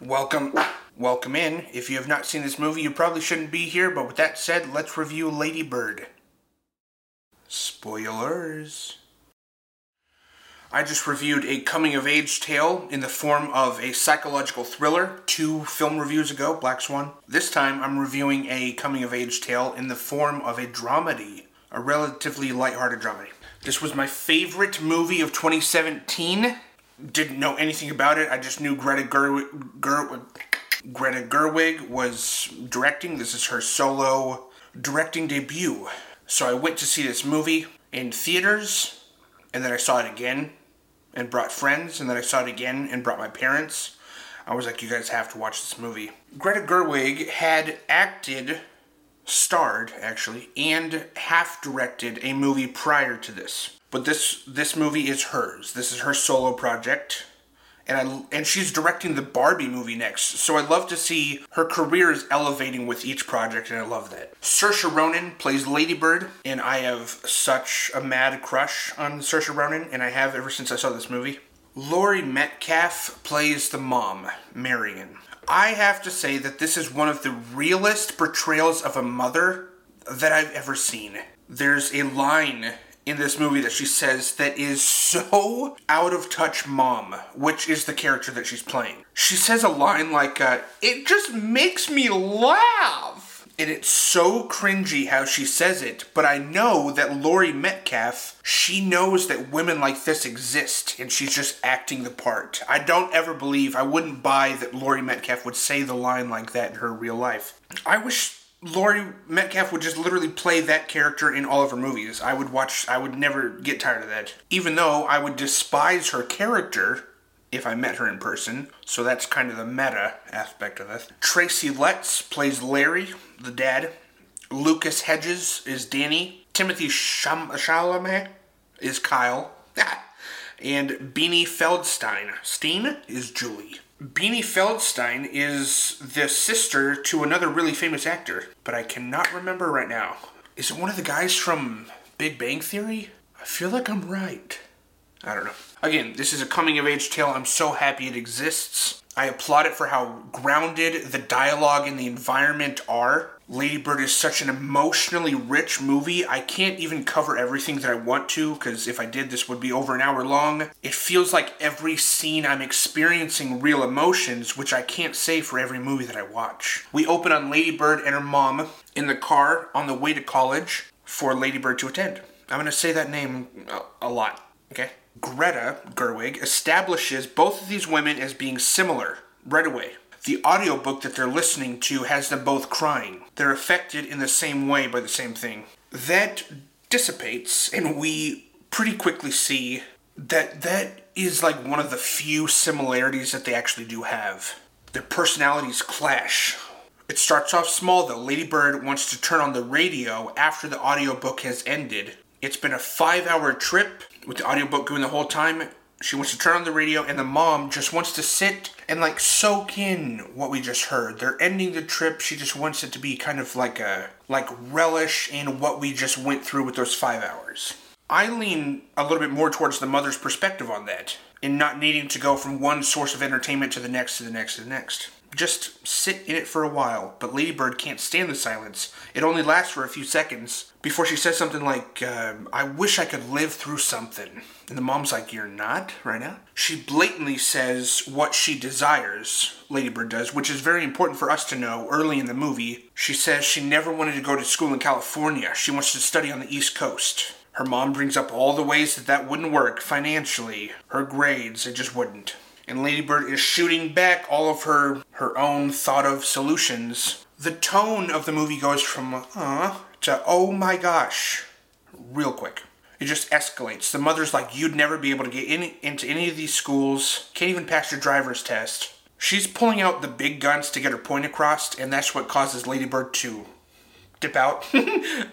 Welcome, welcome in. If you have not seen this movie, you probably shouldn't be here, but with that said, let's review Lady Bird. Spoilers. I just reviewed a coming of age tale in the form of a psychological thriller two film reviews ago, Black Swan. This time I'm reviewing a coming of age tale in the form of a dramedy, a relatively lighthearted dramedy. This was my favorite movie of 2017. Didn't know anything about it. I just knew Greta Gerwig, Ger- Greta Gerwig was directing. This is her solo directing debut. So I went to see this movie in theaters, and then I saw it again and brought friends, and then I saw it again and brought my parents. I was like, you guys have to watch this movie. Greta Gerwig had acted, starred actually, and half directed a movie prior to this. But this this movie is hers. This is her solo project. And I and she's directing the Barbie movie next. So I love to see her career is elevating with each project and I love that. Saoirse Ronan plays Lady Bird and I have such a mad crush on Saoirse Ronan and I have ever since I saw this movie. Laurie Metcalf plays the mom, Marion. I have to say that this is one of the realest portrayals of a mother that I've ever seen. There's a line in this movie that she says that is so out of touch mom, which is the character that she's playing. She says a line like, uh, it just makes me laugh. And it's so cringy how she says it, but I know that Laurie Metcalf, she knows that women like this exist, and she's just acting the part. I don't ever believe, I wouldn't buy that Laurie Metcalf would say the line like that in her real life. I wish Laurie Metcalf would just literally play that character in all of her movies. I would watch, I would never get tired of that. Even though I would despise her character if I met her in person, so that's kind of the meta aspect of this. Tracy Letts plays Larry, the dad. Lucas Hedges is Danny. Timothée Sham- Chalamet is Kyle. and Beanie Feldstein, Steen, is Julie. Beanie Feldstein is the sister to another really famous actor, but I cannot remember right now. Is it one of the guys from Big Bang Theory? I feel like I'm right. I don't know. Again, this is a coming of age tale. I'm so happy it exists. I applaud it for how grounded the dialogue and the environment are. Lady Bird is such an emotionally rich movie. I can't even cover everything that I want to because if I did, this would be over an hour long. It feels like every scene I'm experiencing real emotions, which I can't say for every movie that I watch. We open on Lady Bird and her mom in the car on the way to college for Lady Bird to attend. I'm going to say that name a, a lot, okay? Greta Gerwig establishes both of these women as being similar right away. The audiobook that they're listening to has them both crying. They're affected in the same way by the same thing. That dissipates, and we pretty quickly see that that is like one of the few similarities that they actually do have. Their personalities clash. It starts off small though. Lady Bird wants to turn on the radio after the audiobook has ended. It's been a five hour trip with the audiobook going the whole time. She wants to turn on the radio, and the mom just wants to sit and like soak in what we just heard. They're ending the trip. She just wants it to be kind of like a like relish in what we just went through with those five hours. I lean a little bit more towards the mother's perspective on that, in not needing to go from one source of entertainment to the next to the next to the next. Just sit in it for a while, but Ladybird can't stand the silence. It only lasts for a few seconds before she says something like, uh, I wish I could live through something. And the mom's like, You're not right now? She blatantly says what she desires, Ladybird does, which is very important for us to know early in the movie. She says she never wanted to go to school in California, she wants to study on the East Coast. Her mom brings up all the ways that that wouldn't work financially, her grades, it just wouldn't and Ladybird is shooting back all of her her own thought of solutions. The tone of the movie goes from uh to oh my gosh, real quick. It just escalates. The mother's like, you'd never be able to get in, into any of these schools. Can't even pass your driver's test. She's pulling out the big guns to get her point across, and that's what causes Ladybird to dip out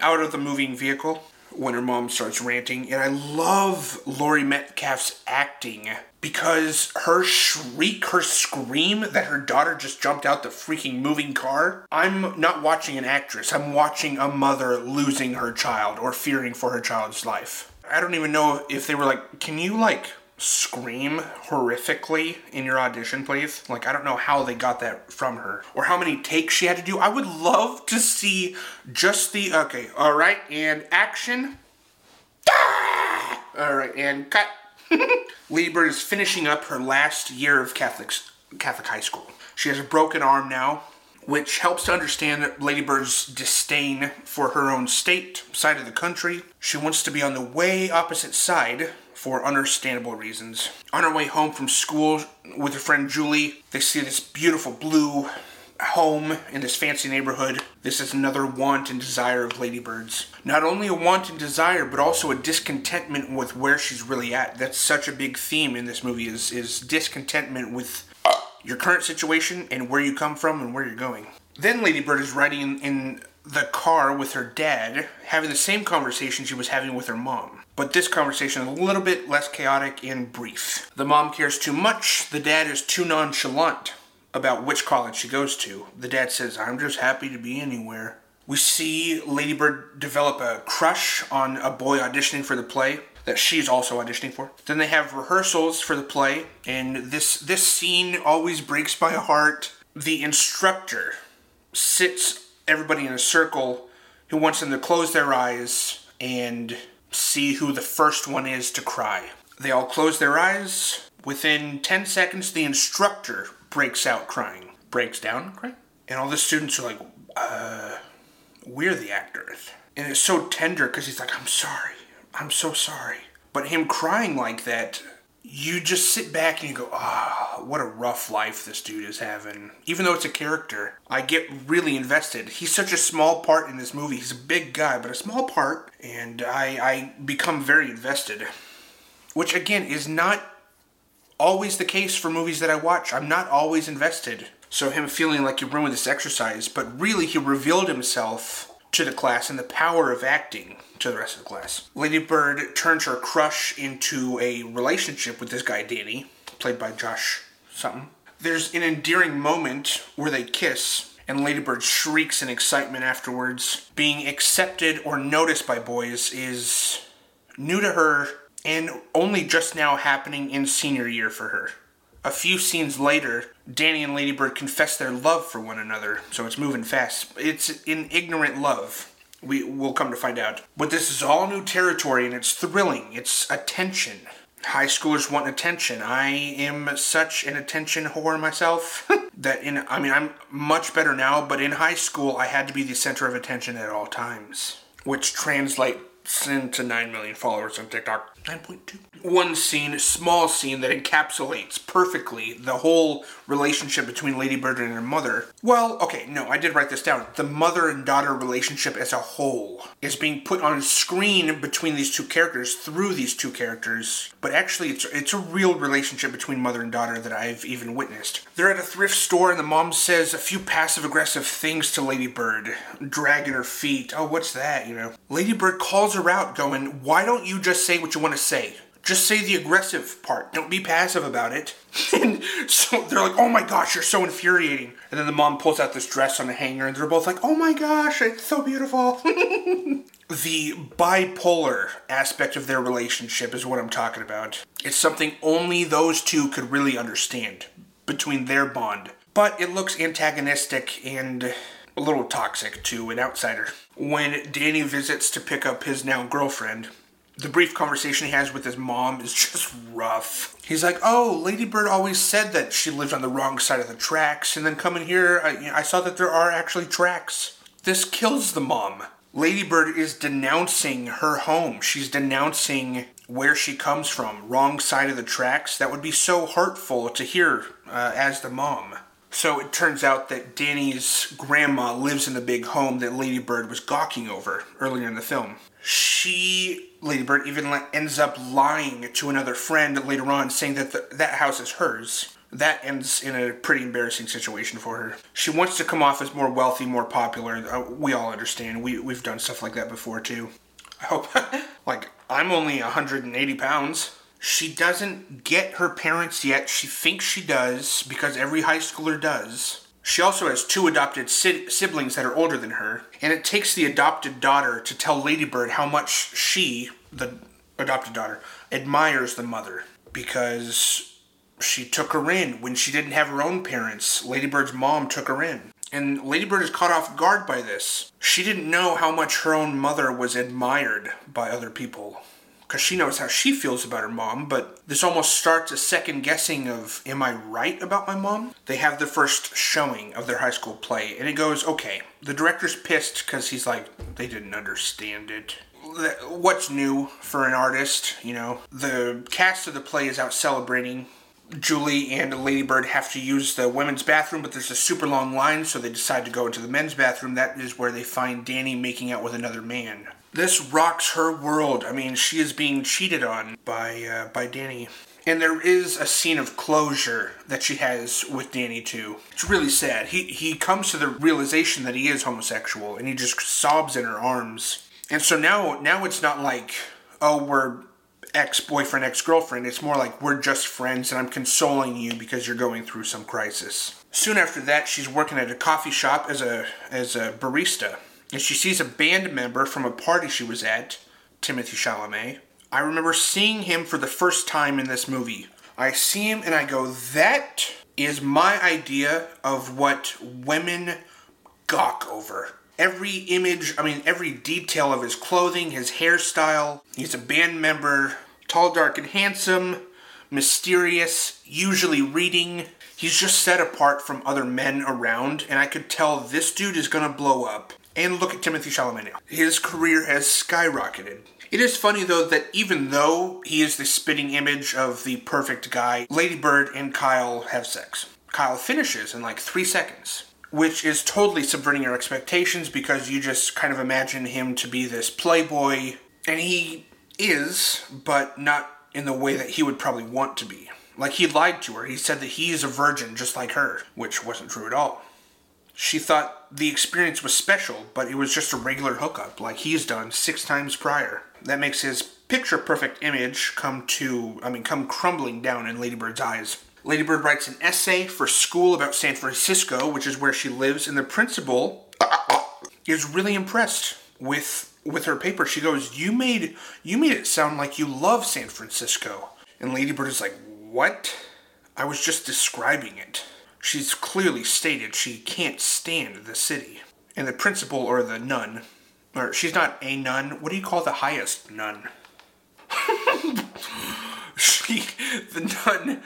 out of the moving vehicle when her mom starts ranting. And I love Laurie Metcalf's acting because her shriek, her scream that her daughter just jumped out the freaking moving car. I'm not watching an actress, I'm watching a mother losing her child or fearing for her child's life. I don't even know if they were like, can you like scream horrifically in your audition, please? Like, I don't know how they got that from her or how many takes she had to do. I would love to see just the. Okay, all right, and action. Ah! All right, and cut. Lady is finishing up her last year of Catholics, Catholic high school. She has a broken arm now, which helps to understand Lady Bird's disdain for her own state, side of the country. She wants to be on the way opposite side for understandable reasons. On her way home from school with her friend Julie, they see this beautiful blue home in this fancy neighborhood. This is another want and desire of Ladybird's. Not only a want and desire, but also a discontentment with where she's really at. That's such a big theme in this movie is is discontentment with your current situation and where you come from and where you're going. Then Ladybird is riding in, in the car with her dad, having the same conversation she was having with her mom. But this conversation is a little bit less chaotic and brief. The mom cares too much, the dad is too nonchalant about which college she goes to. The dad says, I'm just happy to be anywhere. We see Ladybird develop a crush on a boy auditioning for the play that she's also auditioning for. Then they have rehearsals for the play, and this this scene always breaks my heart. The instructor sits everybody in a circle who wants them to close their eyes and see who the first one is to cry. They all close their eyes. Within 10 seconds, the instructor breaks out crying, breaks down crying. And all the students are like, uh, we're the actors. And it's so tender because he's like, I'm sorry. I'm so sorry. But him crying like that, you just sit back and you go, ah, oh, what a rough life this dude is having. Even though it's a character, I get really invested. He's such a small part in this movie. He's a big guy, but a small part, and I, I become very invested. Which, again, is not always the case for movies that I watch. I'm not always invested. So, him feeling like he ruined this exercise, but really, he revealed himself to the class and the power of acting to the rest of the class. Lady Bird turns her crush into a relationship with this guy, Danny, played by Josh something. There's an endearing moment where they kiss, and Lady Bird shrieks in excitement afterwards. Being accepted or noticed by boys is new to her and only just now happening in senior year for her. A few scenes later, Danny and Ladybird confess their love for one another, so it's moving fast. It's an ignorant love. We will come to find out. But this is all new territory and it's thrilling. It's attention. High schoolers want attention. I am such an attention whore myself that in I mean I'm much better now, but in high school I had to be the center of attention at all times, which translate into 9 million followers on TikTok. 9.2. One scene, small scene that encapsulates perfectly the whole relationship between Lady Bird and her mother. Well, okay, no, I did write this down. The mother and daughter relationship as a whole is being put on screen between these two characters through these two characters, but actually it's it's a real relationship between mother and daughter that I've even witnessed. They're at a thrift store and the mom says a few passive aggressive things to Lady Bird, dragging her feet. Oh, what's that, you know? Lady Bird calls her out going, "Why don't you just say what you want to say?" just say the aggressive part. Don't be passive about it. and so they're like, oh my gosh, you're so infuriating. And then the mom pulls out this dress on a hanger, and they're both like, oh my gosh, it's so beautiful. the bipolar aspect of their relationship is what I'm talking about. It's something only those two could really understand between their bond. But it looks antagonistic and a little toxic to an outsider. When Danny visits to pick up his now girlfriend, the brief conversation he has with his mom is just rough. He's like, "Oh, Lady Bird always said that she lived on the wrong side of the tracks, and then coming here, I, I saw that there are actually tracks." This kills the mom. Lady Bird is denouncing her home. She's denouncing where she comes from, wrong side of the tracks. That would be so hurtful to hear uh, as the mom. So it turns out that Danny's grandma lives in the big home that Lady Bird was gawking over earlier in the film. She, Lady Bird, even ends up lying to another friend later on, saying that the, that house is hers. That ends in a pretty embarrassing situation for her. She wants to come off as more wealthy, more popular. Uh, we all understand. We, we've done stuff like that before, too. I hope. like, I'm only 180 pounds. She doesn't get her parents yet. She thinks she does because every high schooler does. She also has two adopted si- siblings that are older than her, and it takes the adopted daughter to tell Ladybird how much she, the adopted daughter, admires the mother because she took her in when she didn't have her own parents. Ladybird's mom took her in. And Ladybird is caught off guard by this. She didn't know how much her own mother was admired by other people. Because she knows how she feels about her mom, but this almost starts a second guessing of, am I right about my mom? They have the first showing of their high school play, and it goes, okay, the director's pissed because he's like, they didn't understand it what's new for an artist, you know. The cast of the play is out celebrating. Julie and Ladybird have to use the women's bathroom, but there's a super long line, so they decide to go into the men's bathroom. That is where they find Danny making out with another man. This rocks her world. I mean, she is being cheated on by uh, by Danny. And there is a scene of closure that she has with Danny too. It's really sad. He he comes to the realization that he is homosexual and he just sobs in her arms and so now now it's not like oh we're ex-boyfriend ex-girlfriend it's more like we're just friends and i'm consoling you because you're going through some crisis soon after that she's working at a coffee shop as a as a barista and she sees a band member from a party she was at timothée chalamet i remember seeing him for the first time in this movie i see him and i go that is my idea of what women gawk over every image, I mean, every detail of his clothing, his hairstyle. He's a band member, tall, dark, and handsome, mysterious, usually reading. He's just set apart from other men around, and I could tell this dude is gonna blow up. And look at Timothée Chalamet now. His career has skyrocketed. It is funny though that even though he is the spitting image of the perfect guy, Lady Bird and Kyle have sex. Kyle finishes in like three seconds which is totally subverting your expectations because you just kind of imagine him to be this playboy, and he is, but not in the way that he would probably want to be. Like he lied to her. He said that he is a virgin just like her, which wasn't true at all. She thought the experience was special, but it was just a regular hookup like he's done six times prior. That makes his picture perfect image come to, I mean, come crumbling down in Ladybird's eyes. Ladybird writes an essay for school about San Francisco, which is where she lives, and the principal is really impressed with with her paper. She goes, "You made you made it sound like you love San Francisco." And Ladybird is like, "What? I was just describing it." She's clearly stated she can't stand the city. And the principal or the nun, or she's not a nun. What do you call the highest nun? she, the nun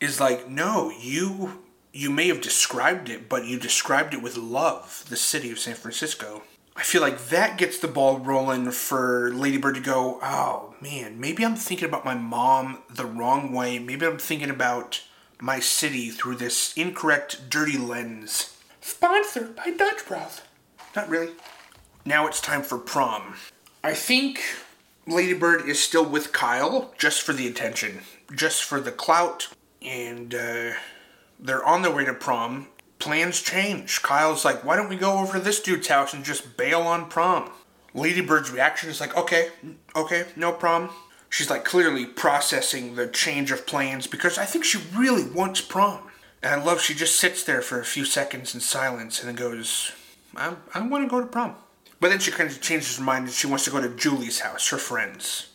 is like, no, you you may have described it, but you described it with love, the city of San Francisco. I feel like that gets the ball rolling for Ladybird to go, oh man, maybe I'm thinking about my mom the wrong way. Maybe I'm thinking about my city through this incorrect, dirty lens. Sponsored by Dutch Bros. Not really. Now it's time for prom. I think Ladybird is still with Kyle just for the attention, just for the clout, and uh, they're on their way to prom. Plans change. Kyle's like, why don't we go over to this dude's house and just bail on prom? Ladybird's reaction is like, okay, okay, no prom. She's like clearly processing the change of plans because I think she really wants prom. And I love she just sits there for a few seconds in silence and then goes, I, I want to go to prom. But then she kind of changes her mind and she wants to go to Julie's house, her friends'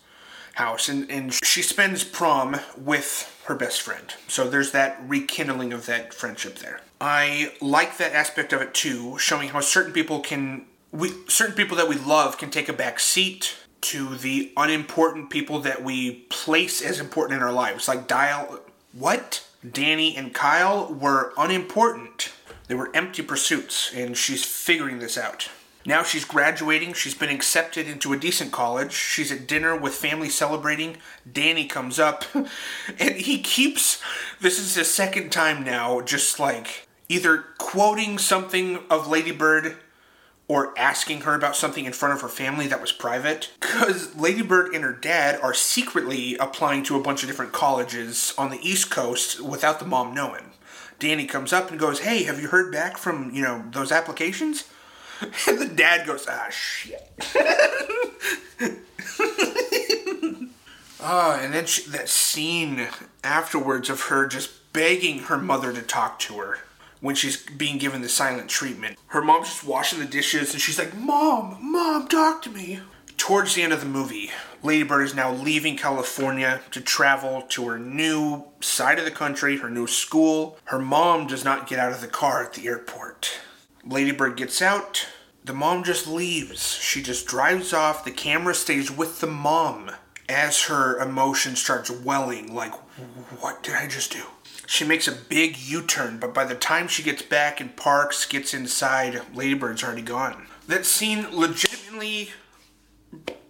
house. And, and she spends prom with her best friend. So there's that rekindling of that friendship there. I like that aspect of it too, showing how certain people can we certain people that we love can take a back seat to the unimportant people that we place as important in our lives. Like Dial what? Danny and Kyle were unimportant. They were empty pursuits, and she's figuring this out. Now she's graduating. She's been accepted into a decent college. She's at dinner with family celebrating. Danny comes up, and he keeps. This is the second time now, just like either quoting something of Ladybird or asking her about something in front of her family that was private. Because Ladybird and her dad are secretly applying to a bunch of different colleges on the East Coast without the mom knowing. Danny comes up and goes, Hey, have you heard back from, you know, those applications? And the dad goes, ah, shit. Ah, and then she, that scene afterwards of her just begging her mother to talk to her when she's being given the silent treatment. Her mom's just washing the dishes and she's like, Mom, Mom, talk to me. Towards the end of the movie, Ladybird is now leaving California to travel to her new side of the country, her new school. Her mom does not get out of the car at the airport. Ladybird gets out. The mom just leaves. She just drives off. The camera stays with the mom as her emotion starts welling like, what did I just do? She makes a big U turn, but by the time she gets back and parks, gets inside, Ladybird's already gone. That scene legitimately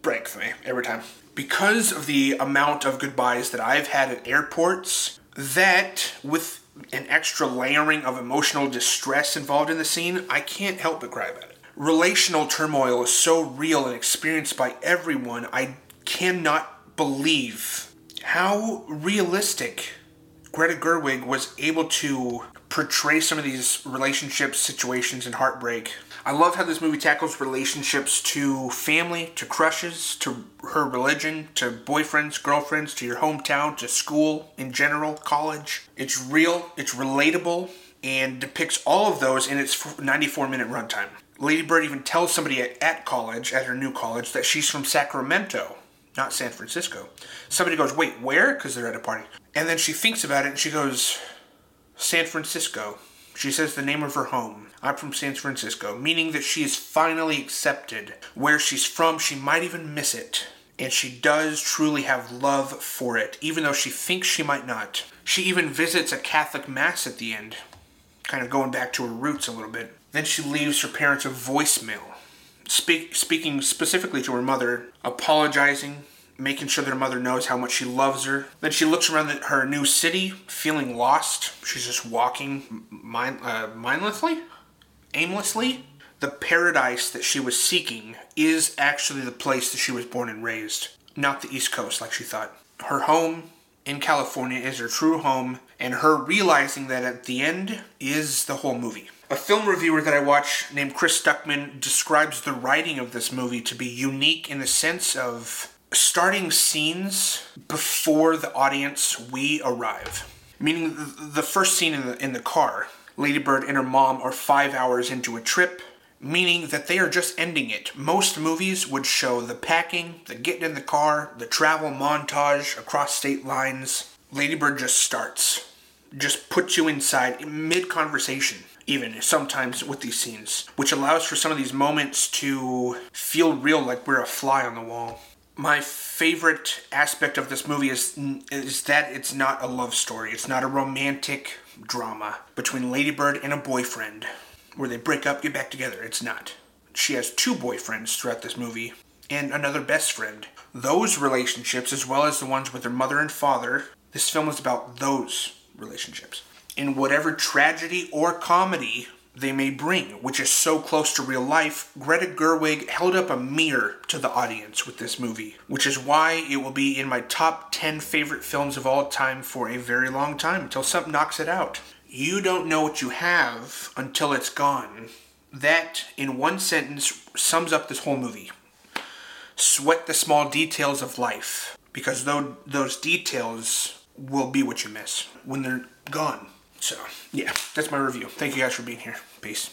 breaks me every time. Because of the amount of goodbyes that I've had at airports, that with an extra layering of emotional distress involved in the scene, I can't help but cry about it. Relational turmoil is so real and experienced by everyone, I cannot believe how realistic Greta Gerwig was able to portray some of these relationships, situations, and heartbreak. I love how this movie tackles relationships to family, to crushes, to her religion, to boyfriends, girlfriends, to your hometown, to school in general, college. It's real, it's relatable, and depicts all of those in its 94 minute runtime. Lady Bird even tells somebody at, at college, at her new college, that she's from Sacramento, not San Francisco. Somebody goes, Wait, where? Because they're at a party. And then she thinks about it and she goes, San Francisco. She says the name of her home. I'm from San Francisco, meaning that she is finally accepted. Where she's from, she might even miss it. And she does truly have love for it, even though she thinks she might not. She even visits a Catholic Mass at the end, kind of going back to her roots a little bit. Then she leaves her parents a voicemail, speak, speaking specifically to her mother, apologizing, making sure her mother knows how much she loves her. Then she looks around the, her new city, feeling lost. She's just walking mind, uh, mindlessly, aimlessly. The paradise that she was seeking is actually the place that she was born and raised, not the East Coast like she thought. Her home in California is her true home, and her realizing that at the end is the whole movie. A film reviewer that I watch named Chris Stuckman describes the writing of this movie to be unique in the sense of starting scenes before the audience we arrive. Meaning the first scene in the in the car, Ladybird and her mom are 5 hours into a trip, meaning that they are just ending it. Most movies would show the packing, the getting in the car, the travel montage across state lines. Ladybird just starts. Just puts you inside mid conversation even sometimes with these scenes, which allows for some of these moments to feel real like we're a fly on the wall my favorite aspect of this movie is is that it's not a love story. It's not a romantic drama between Ladybird and a boyfriend where they break up, get back together. It's not. She has two boyfriends throughout this movie and another best friend. Those relationships, as well as the ones with her mother and father, this film is about those relationships. In whatever tragedy or comedy they may bring, which is so close to real life, Greta Gerwig held up a mirror to the audience with this movie, which is why it will be in my top 10 favorite films of all time for a very long time until something knocks it out. You don't know what you have until it's gone. That, in one sentence, sums up this whole movie. Sweat the small details of life, because those details will be what you miss when they're gone. So, yeah, that's my review. Thank you guys for being here. Peace.